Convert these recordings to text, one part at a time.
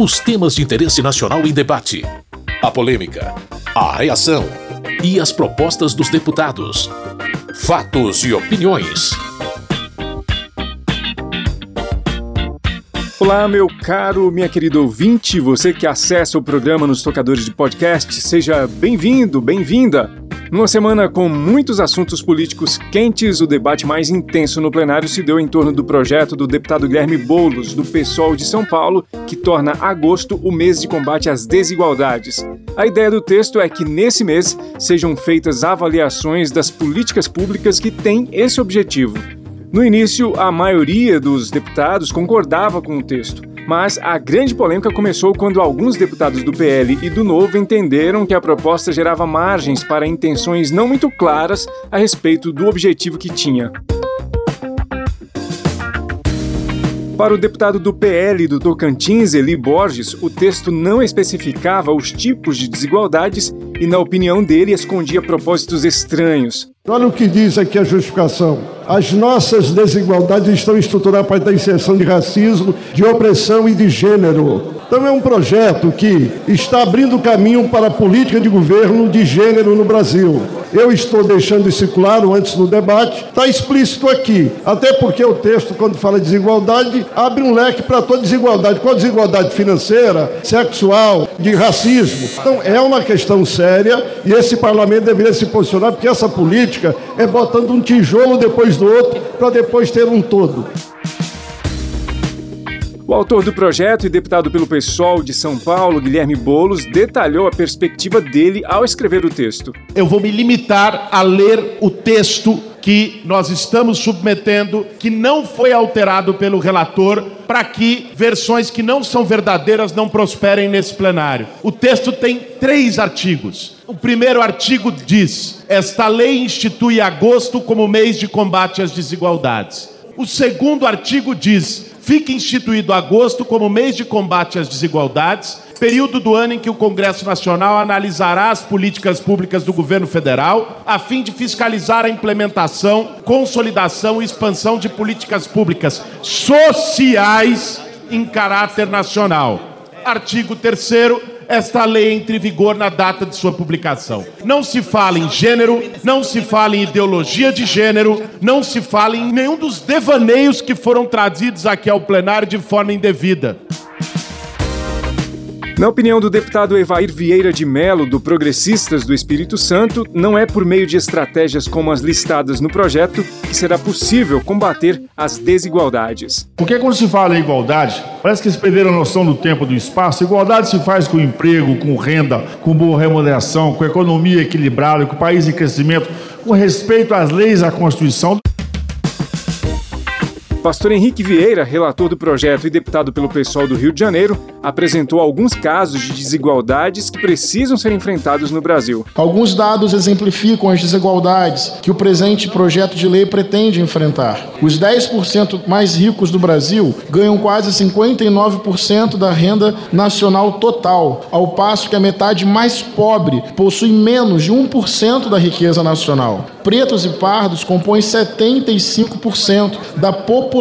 Os temas de interesse nacional em debate. A polêmica. A reação. E as propostas dos deputados. Fatos e opiniões. Olá, meu caro, minha querida ouvinte, você que acessa o programa nos tocadores de podcast, seja bem-vindo, bem-vinda. Numa semana com muitos assuntos políticos quentes, o debate mais intenso no plenário se deu em torno do projeto do deputado Guilherme Boulos, do PSOL de São Paulo, que torna agosto o mês de combate às desigualdades. A ideia do texto é que nesse mês sejam feitas avaliações das políticas públicas que têm esse objetivo. No início, a maioria dos deputados concordava com o texto. Mas a grande polêmica começou quando alguns deputados do PL e do Novo entenderam que a proposta gerava margens para intenções não muito claras a respeito do objetivo que tinha. Para o deputado do PL do Tocantins, Eli Borges, o texto não especificava os tipos de desigualdades e, na opinião dele, escondia propósitos estranhos. Olha o que diz aqui a justificação. As nossas desigualdades estão estruturadas para a inserção de racismo, de opressão e de gênero. Então é um projeto que está abrindo caminho para a política de governo de gênero no Brasil. Eu estou deixando isso claro antes do debate, está explícito aqui. Até porque o texto, quando fala de desigualdade, abre um leque para toda desigualdade. Qual desigualdade financeira, sexual, de racismo? Então é uma questão séria e esse parlamento deveria se posicionar, porque essa política é botando um tijolo depois do outro para depois ter um todo. O autor do projeto e deputado pelo PSOL de São Paulo, Guilherme Bolos, detalhou a perspectiva dele ao escrever o texto. Eu vou me limitar a ler o texto que nós estamos submetendo, que não foi alterado pelo relator, para que versões que não são verdadeiras não prosperem nesse plenário. O texto tem três artigos. O primeiro artigo diz: Esta lei institui agosto como mês de combate às desigualdades. O segundo artigo diz: Fica instituído agosto como mês de combate às desigualdades, período do ano em que o Congresso Nacional analisará as políticas públicas do governo federal, a fim de fiscalizar a implementação, consolidação e expansão de políticas públicas sociais em caráter nacional. Artigo 3 esta lei entre em vigor na data de sua publicação. Não se fala em gênero, não se fala em ideologia de gênero, não se fala em nenhum dos devaneios que foram trazidos aqui ao plenário de forma indevida. Na opinião do deputado Evair Vieira de Melo, do Progressistas do Espírito Santo, não é por meio de estratégias como as listadas no projeto que será possível combater as desigualdades. Porque quando se fala em igualdade, parece que eles perderam a noção do tempo e do espaço. Igualdade se faz com emprego, com renda, com boa remuneração, com economia equilibrada, com o país em crescimento, com respeito às leis, à Constituição. Pastor Henrique Vieira, relator do projeto e deputado pelo pessoal do Rio de Janeiro, apresentou alguns casos de desigualdades que precisam ser enfrentados no Brasil. Alguns dados exemplificam as desigualdades que o presente projeto de lei pretende enfrentar. Os 10% mais ricos do Brasil ganham quase 59% da renda nacional total, ao passo que a metade mais pobre possui menos de 1% da riqueza nacional. Pretos e pardos compõem 75% da população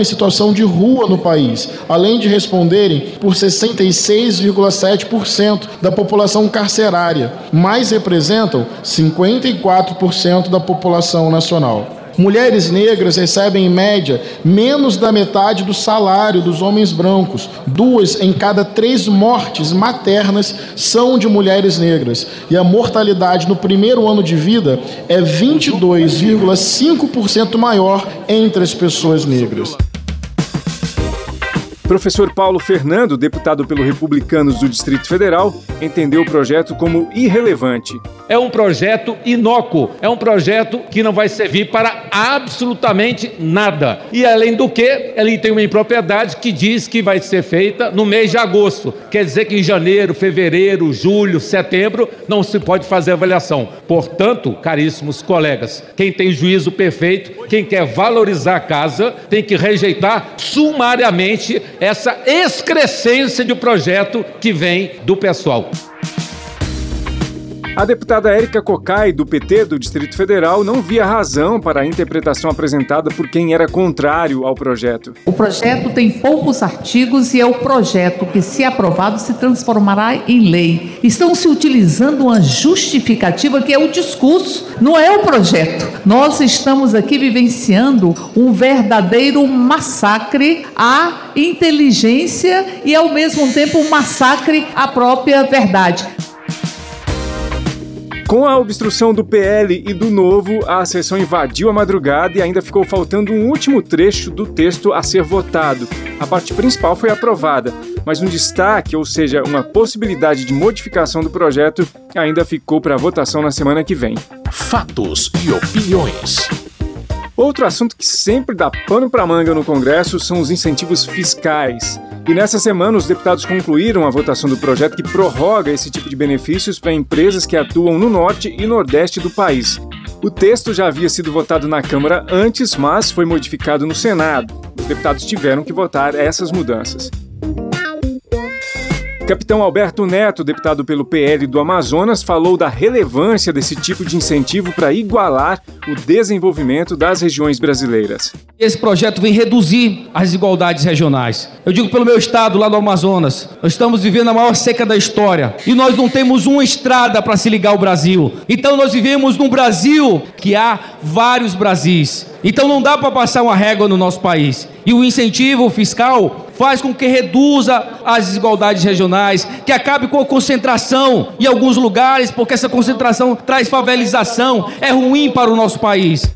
em situação de rua no país, além de responderem por 66,7% da população carcerária, mas representam 54% da população nacional. Mulheres negras recebem, em média, menos da metade do salário dos homens brancos. Duas em cada três mortes maternas são de mulheres negras. E a mortalidade no primeiro ano de vida é 22,5% maior entre as pessoas negras. Professor Paulo Fernando, deputado pelo Republicanos do Distrito Federal, entendeu o projeto como irrelevante. É um projeto inócuo, é um projeto que não vai servir para absolutamente nada. E além do que, ele tem uma impropriedade que diz que vai ser feita no mês de agosto. Quer dizer que em janeiro, fevereiro, julho, setembro não se pode fazer avaliação. Portanto, caríssimos colegas, quem tem juízo perfeito, quem quer valorizar a casa, tem que rejeitar sumariamente essa excrescência de projeto que vem do pessoal. A deputada Érica Cocai, do PT do Distrito Federal, não via razão para a interpretação apresentada por quem era contrário ao projeto. O projeto tem poucos artigos e é o projeto que, se aprovado, se transformará em lei. Estão se utilizando uma justificativa que é o discurso, não é o projeto. Nós estamos aqui vivenciando um verdadeiro massacre à inteligência e, ao mesmo tempo, um massacre à própria verdade. Com a obstrução do PL e do Novo, a sessão invadiu a madrugada e ainda ficou faltando um último trecho do texto a ser votado. A parte principal foi aprovada, mas um destaque, ou seja, uma possibilidade de modificação do projeto, ainda ficou para votação na semana que vem. Fatos e opiniões. Outro assunto que sempre dá pano para manga no Congresso são os incentivos fiscais. E nessa semana, os deputados concluíram a votação do projeto que prorroga esse tipo de benefícios para empresas que atuam no norte e nordeste do país. O texto já havia sido votado na Câmara antes, mas foi modificado no Senado. Os deputados tiveram que votar essas mudanças. Capitão Alberto Neto, deputado pelo PL do Amazonas, falou da relevância desse tipo de incentivo para igualar o desenvolvimento das regiões brasileiras. Esse projeto vem reduzir as desigualdades regionais. Eu digo pelo meu estado, lá do Amazonas, nós estamos vivendo a maior seca da história e nós não temos uma estrada para se ligar ao Brasil. Então nós vivemos num Brasil que há vários Brasis. Então não dá para passar uma régua no nosso país. E o incentivo fiscal faz com que reduza as desigualdades regionais, que acabe com a concentração em alguns lugares, porque essa concentração traz favelização, é ruim para o nosso país.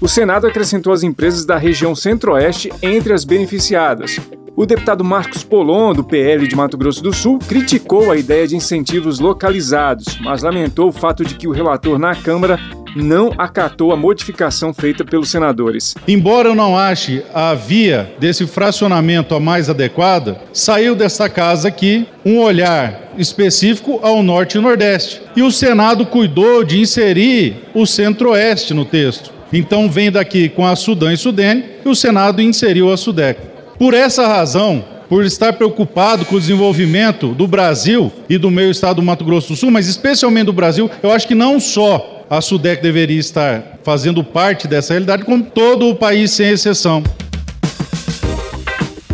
O Senado acrescentou as empresas da região Centro-Oeste entre as beneficiadas. O deputado Marcos Polon, do PL de Mato Grosso do Sul, criticou a ideia de incentivos localizados, mas lamentou o fato de que o relator na Câmara não acatou a modificação feita pelos senadores. Embora eu não ache a via desse fracionamento a mais adequada, saiu desta casa aqui um olhar específico ao norte e nordeste. E o Senado cuidou de inserir o centro-oeste no texto. Então vem daqui com a Sudã e Sudene e o Senado inseriu a Sudeco. Por essa razão, por estar preocupado com o desenvolvimento do Brasil e do meu estado do Mato Grosso do Sul, mas especialmente do Brasil, eu acho que não só a SUDEC deveria estar fazendo parte dessa realidade, como todo o país, sem exceção.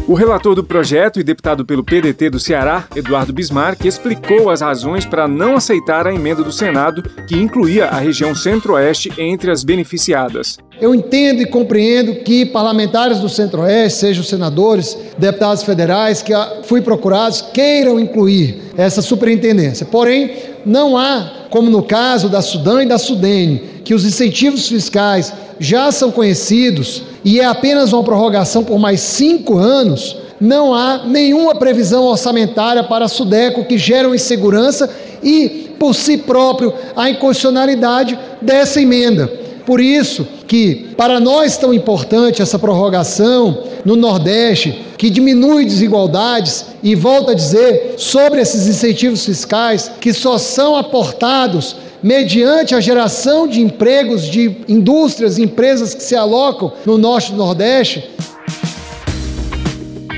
O relator do projeto e deputado pelo PDT do Ceará, Eduardo Bismarck, explicou as razões para não aceitar a emenda do Senado que incluía a região Centro-Oeste entre as beneficiadas. Eu entendo e compreendo que parlamentares do Centro-Oeste, sejam senadores, deputados federais, que fui procurados, queiram incluir essa superintendência. Porém, não há, como no caso da Sudã e da Sudene, que os incentivos fiscais já são conhecidos e é apenas uma prorrogação por mais cinco anos, não há nenhuma previsão orçamentária para a Sudeco que gere uma insegurança e, por si próprio, a inconstitucionalidade dessa emenda. Por isso que, para nós, tão importante essa prorrogação no Nordeste, que diminui desigualdades e, volta a dizer, sobre esses incentivos fiscais que só são aportados mediante a geração de empregos de indústrias empresas que se alocam no Norte e Nordeste.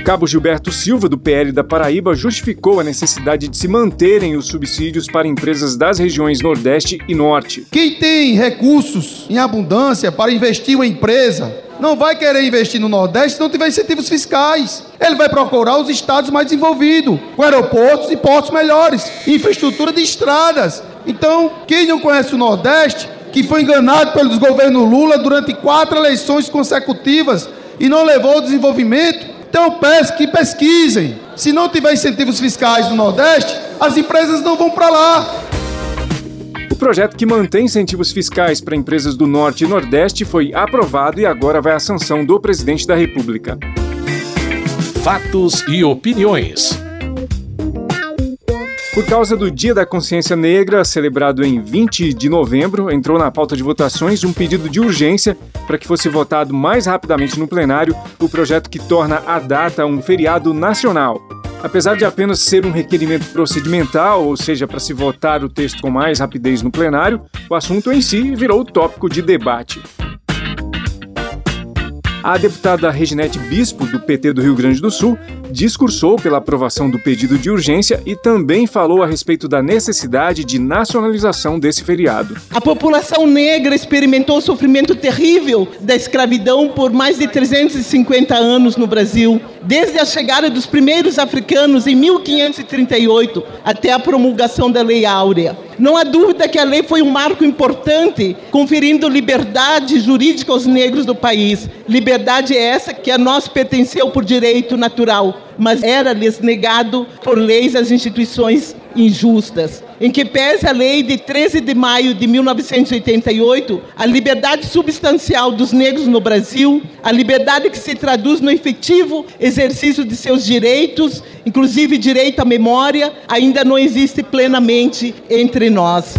Cabo Gilberto Silva, do PL da Paraíba, justificou a necessidade de se manterem os subsídios para empresas das regiões Nordeste e Norte. Quem tem recursos em abundância para investir uma empresa não vai querer investir no Nordeste se não tiver incentivos fiscais. Ele vai procurar os estados mais desenvolvidos, com aeroportos e portos melhores, infraestrutura de estradas. Então, quem não conhece o Nordeste, que foi enganado pelos governos Lula durante quatro eleições consecutivas e não levou ao desenvolvimento, então peço que pesquisem. Se não tiver incentivos fiscais no Nordeste, as empresas não vão para lá. O projeto que mantém incentivos fiscais para empresas do Norte e Nordeste foi aprovado e agora vai à sanção do presidente da República. Fatos e opiniões. Por causa do Dia da Consciência Negra, celebrado em 20 de novembro, entrou na pauta de votações um pedido de urgência para que fosse votado mais rapidamente no plenário o projeto que torna a data um feriado nacional. Apesar de apenas ser um requerimento procedimental, ou seja, para se votar o texto com mais rapidez no plenário, o assunto em si virou tópico de debate. A deputada Reginete Bispo, do PT do Rio Grande do Sul, discursou pela aprovação do pedido de urgência e também falou a respeito da necessidade de nacionalização desse feriado. A população negra experimentou o sofrimento terrível da escravidão por mais de 350 anos no Brasil, desde a chegada dos primeiros africanos em 1538 até a promulgação da Lei Áurea. Não há dúvida que a lei foi um marco importante, conferindo liberdade jurídica aos negros do país. Liberdade essa que a nós pertenceu por direito natural, mas era-lhes negado por leis às instituições injustas. Em que pese a lei de 13 de maio de 1988, a liberdade substancial dos negros no Brasil, a liberdade que se traduz no efetivo exercício de seus direitos, inclusive direito à memória, ainda não existe plenamente entre nós.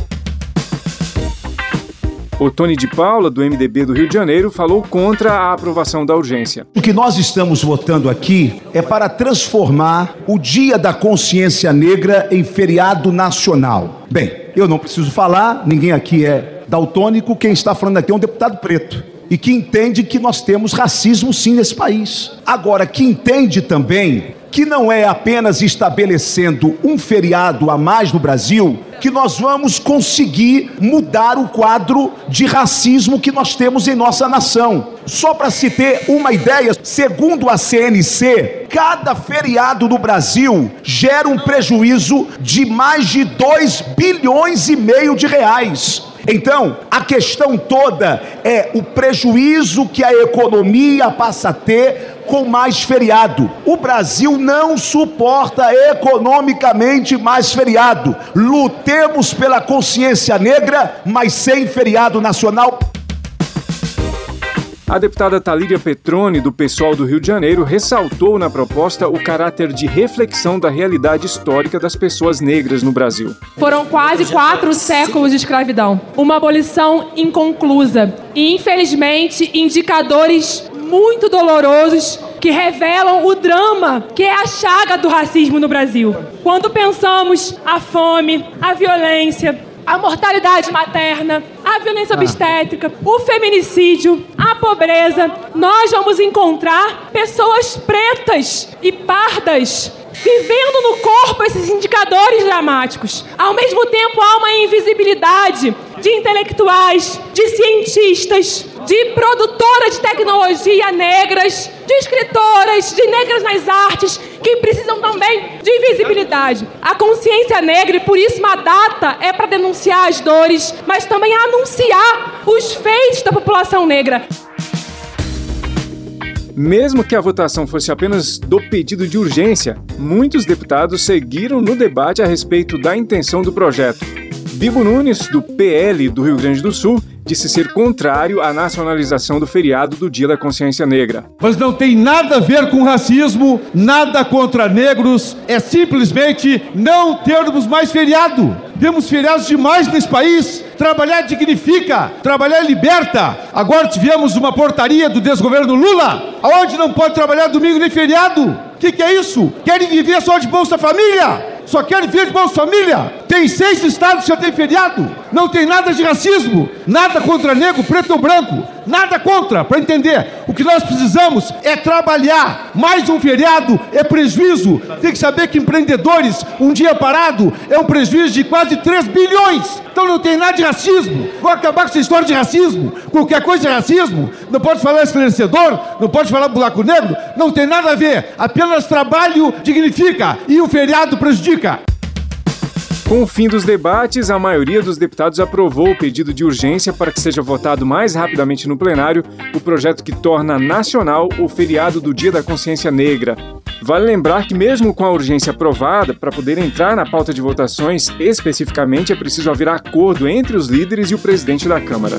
O Tony de Paula, do MDB do Rio de Janeiro, falou contra a aprovação da urgência. O que nós estamos votando aqui é para transformar o Dia da Consciência Negra em feriado nacional. Bem, eu não preciso falar, ninguém aqui é daltônico, quem está falando aqui é um deputado preto e que entende que nós temos racismo sim nesse país. Agora, que entende também que não é apenas estabelecendo um feriado a mais no Brasil que nós vamos conseguir mudar o quadro de racismo que nós temos em nossa nação. Só para se ter uma ideia, segundo a CNC, cada feriado no Brasil gera um prejuízo de mais de 2 bilhões e meio de reais. Então, a questão toda é o prejuízo que a economia passa a ter com mais feriado. O Brasil não suporta economicamente mais feriado. Lutemos pela consciência negra, mas sem feriado nacional. A deputada Talíria Petrone, do PSOL do Rio de Janeiro, ressaltou na proposta o caráter de reflexão da realidade histórica das pessoas negras no Brasil. Foram quase quatro séculos de escravidão, uma abolição inconclusa e, infelizmente, indicadores muito dolorosos que revelam o drama que é a chaga do racismo no Brasil. Quando pensamos a fome, a violência, a mortalidade materna, a violência obstétrica, o feminicídio, a pobreza, nós vamos encontrar pessoas pretas e pardas vivendo no corpo esses indicadores dramáticos. Ao mesmo tempo, há uma invisibilidade de intelectuais, de cientistas, de produtoras de tecnologia negras, de escritoras, de negras nas artes, que precisam também de visibilidade. A consciência negra, e por isso uma data é para denunciar as dores, mas também anunciar os feitos da população negra. Mesmo que a votação fosse apenas do pedido de urgência, muitos deputados seguiram no debate a respeito da intenção do projeto. Bibo Nunes, do PL do Rio Grande do Sul, disse ser contrário à nacionalização do feriado do Dia da Consciência Negra. Mas não tem nada a ver com racismo, nada contra negros, é simplesmente não termos mais feriado. Temos feriados demais nesse país. Trabalhar dignifica, trabalhar liberta. Agora tivemos uma portaria do desgoverno Lula, aonde não pode trabalhar domingo nem feriado. O que, que é isso? Querem viver só de Bolsa Família? Só querem viver de Bolsa Família? Tem seis estados que já tem feriado. Não tem nada de racismo, nada contra negro, preto ou branco. Nada contra, para entender. O que nós precisamos é trabalhar. Mais um feriado é prejuízo. Tem que saber que empreendedores, um dia parado, é um prejuízo de quase 3 bilhões. Então não tem nada de racismo. Vou acabar com essa história de racismo. Qualquer coisa é racismo. Não pode falar esclarecedor, não pode falar buraco negro. Não tem nada a ver. Apenas trabalho dignifica e o feriado prejudica. Com o fim dos debates, a maioria dos deputados aprovou o pedido de urgência para que seja votado mais rapidamente no plenário o projeto que torna nacional o feriado do Dia da Consciência Negra. Vale lembrar que, mesmo com a urgência aprovada, para poder entrar na pauta de votações, especificamente é preciso haver acordo entre os líderes e o presidente da Câmara.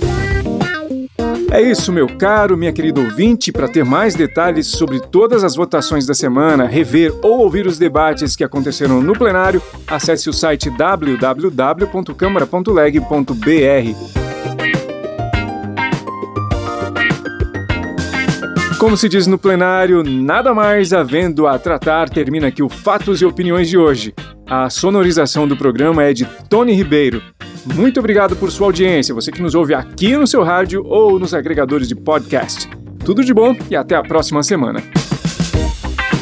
É isso, meu caro, minha querida ouvinte. Para ter mais detalhes sobre todas as votações da semana, rever ou ouvir os debates que aconteceram no plenário, acesse o site www.câmara.leg.br. Como se diz no plenário, nada mais havendo a tratar, termina aqui o Fatos e Opiniões de hoje. A sonorização do programa é de Tony Ribeiro. Muito obrigado por sua audiência, você que nos ouve aqui no seu rádio ou nos agregadores de podcast. Tudo de bom e até a próxima semana.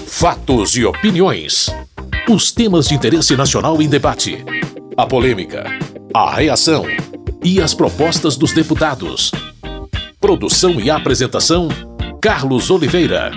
Fatos e opiniões. Os temas de interesse nacional em debate. A polêmica, a reação e as propostas dos deputados. Produção e apresentação: Carlos Oliveira.